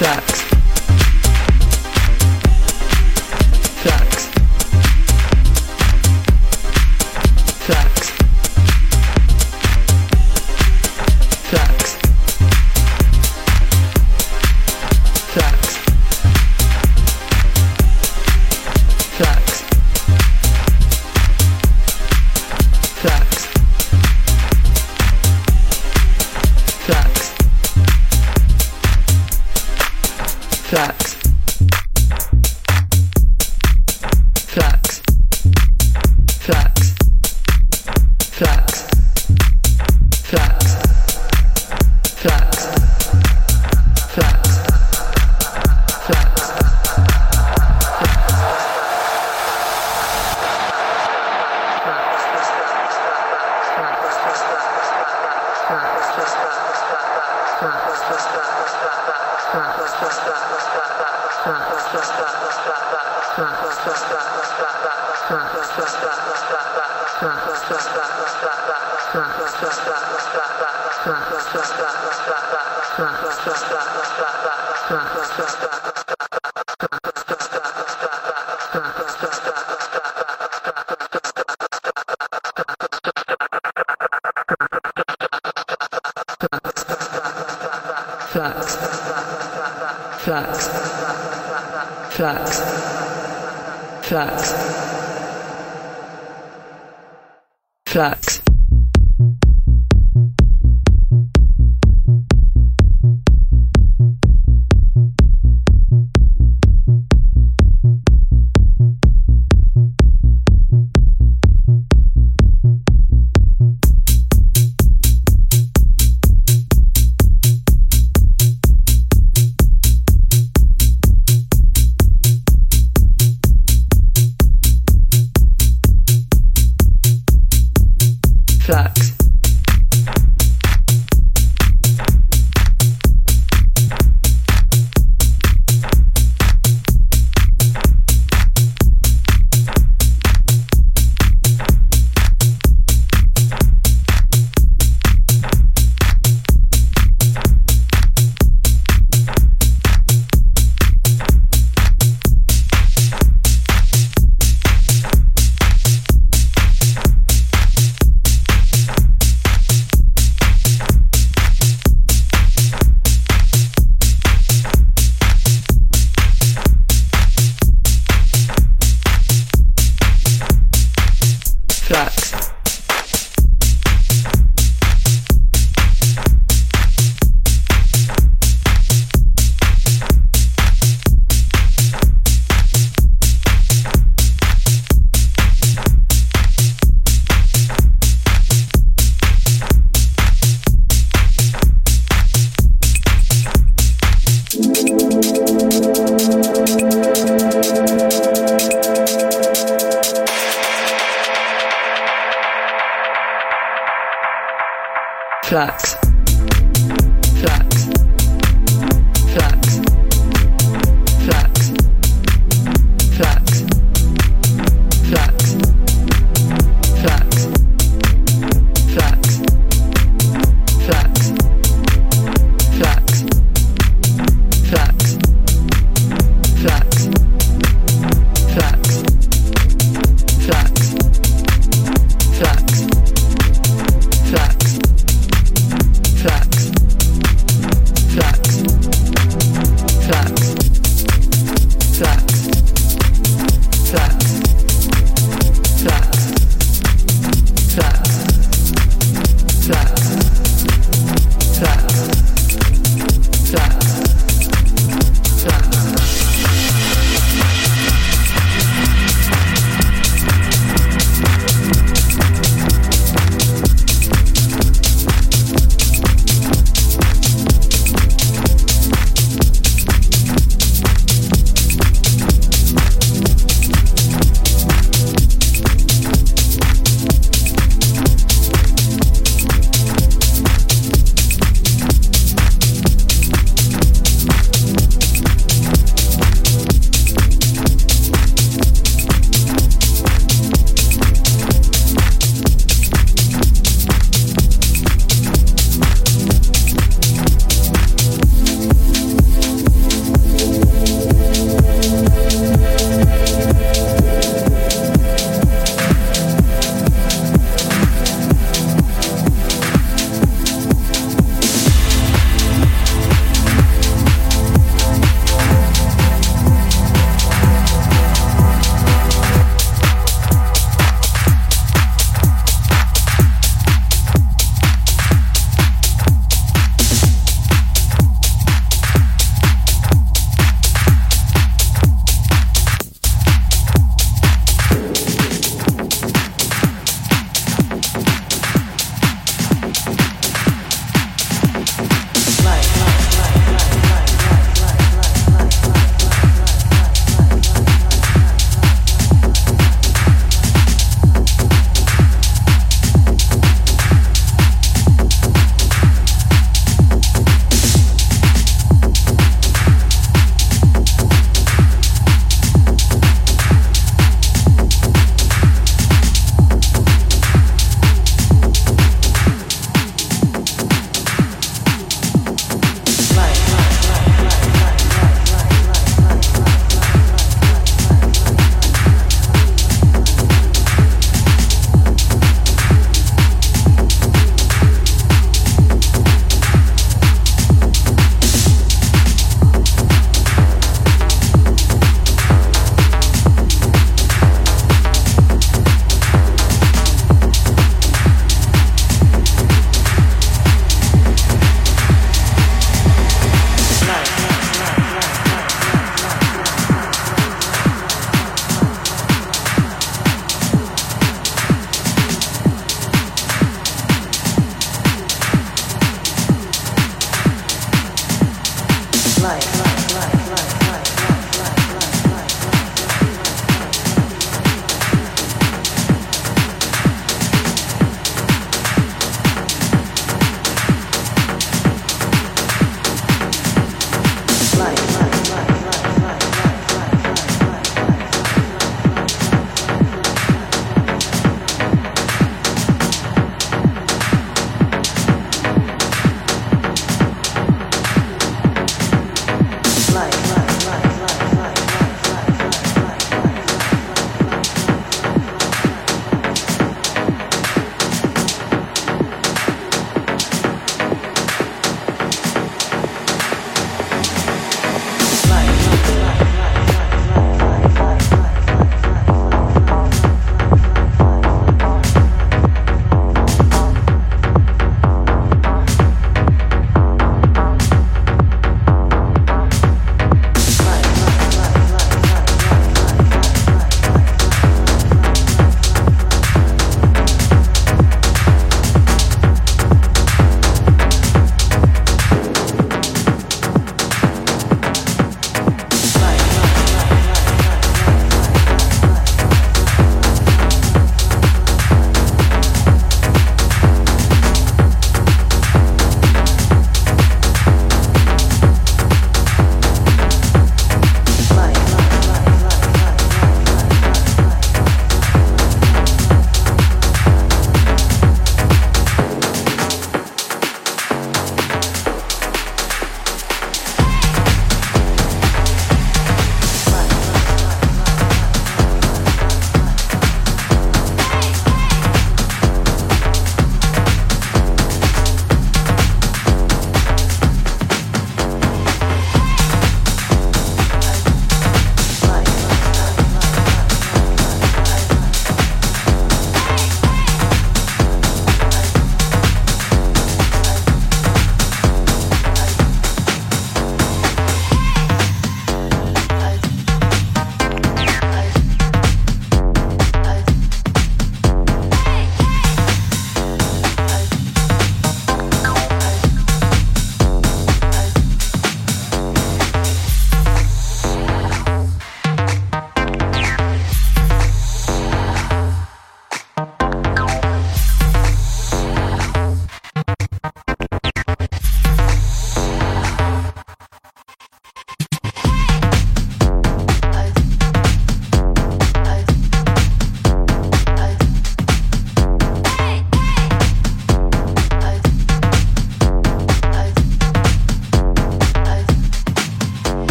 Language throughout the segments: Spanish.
Flux.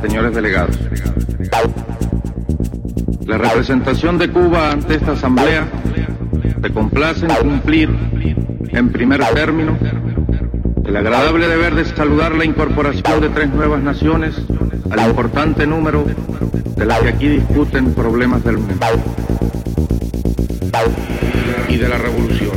señores delegados. La representación de Cuba ante esta Asamblea se complace en cumplir, en primer término, el agradable deber de saludar la incorporación de tres nuevas naciones al importante número de las que aquí discuten problemas del mundo y de la revolución.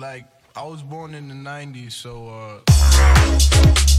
Like I was born in the '90s, so. Uh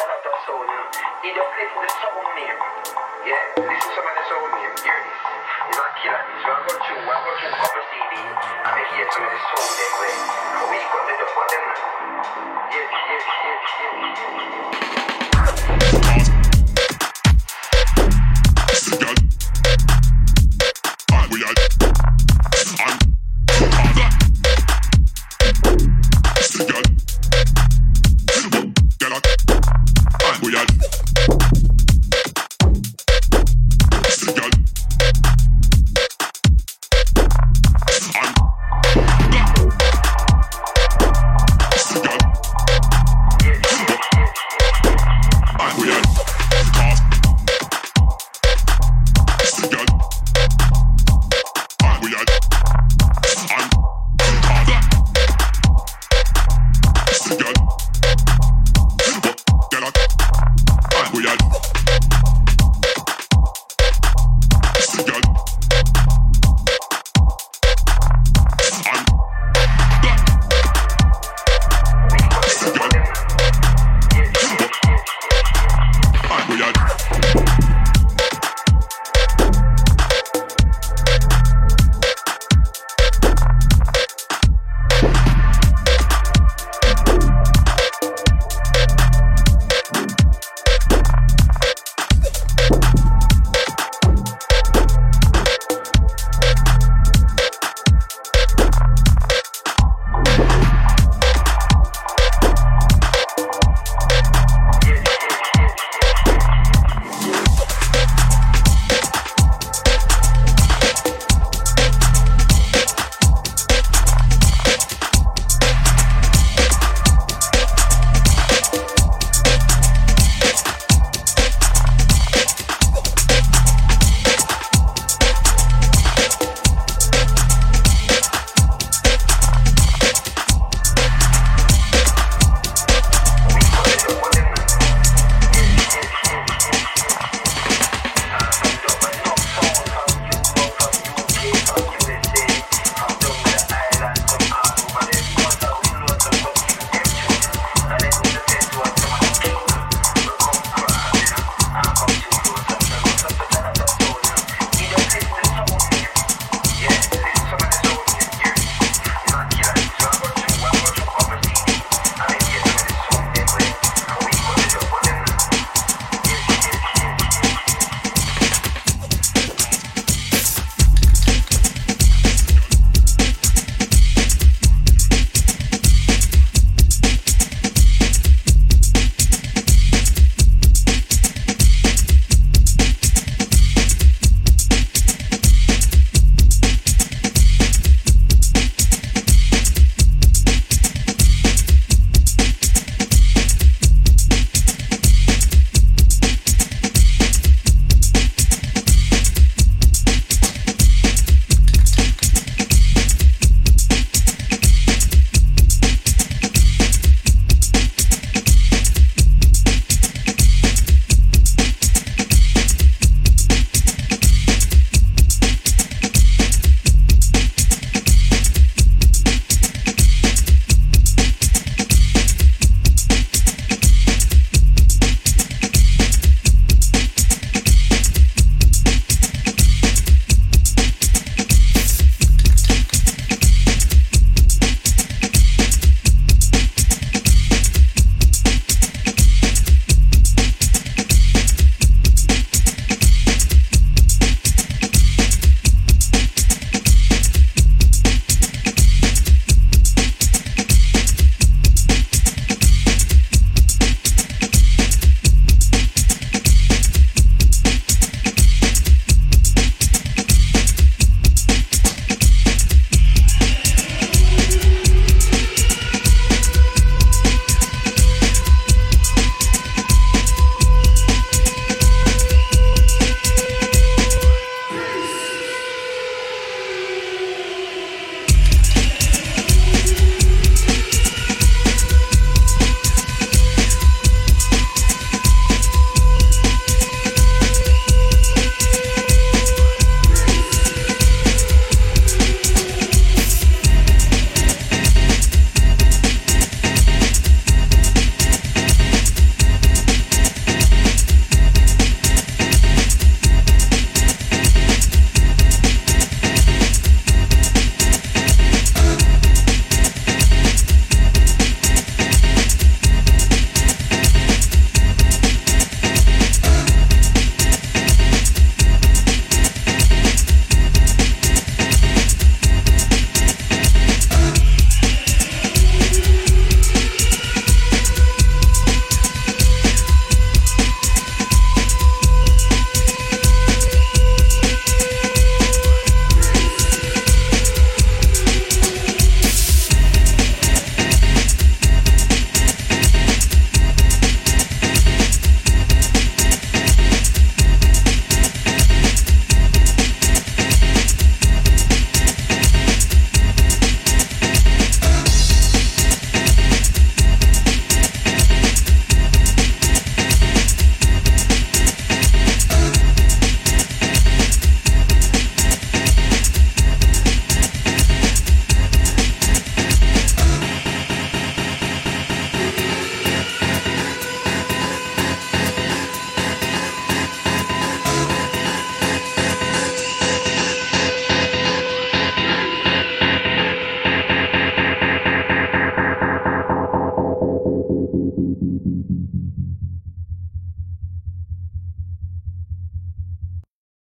Shout out to Name. He just the Soul Name. Yeah, some of the Soul Name. It's not killer. So I got you, I got you cover CD. And they hear some of the Soul Name way. And we got the them.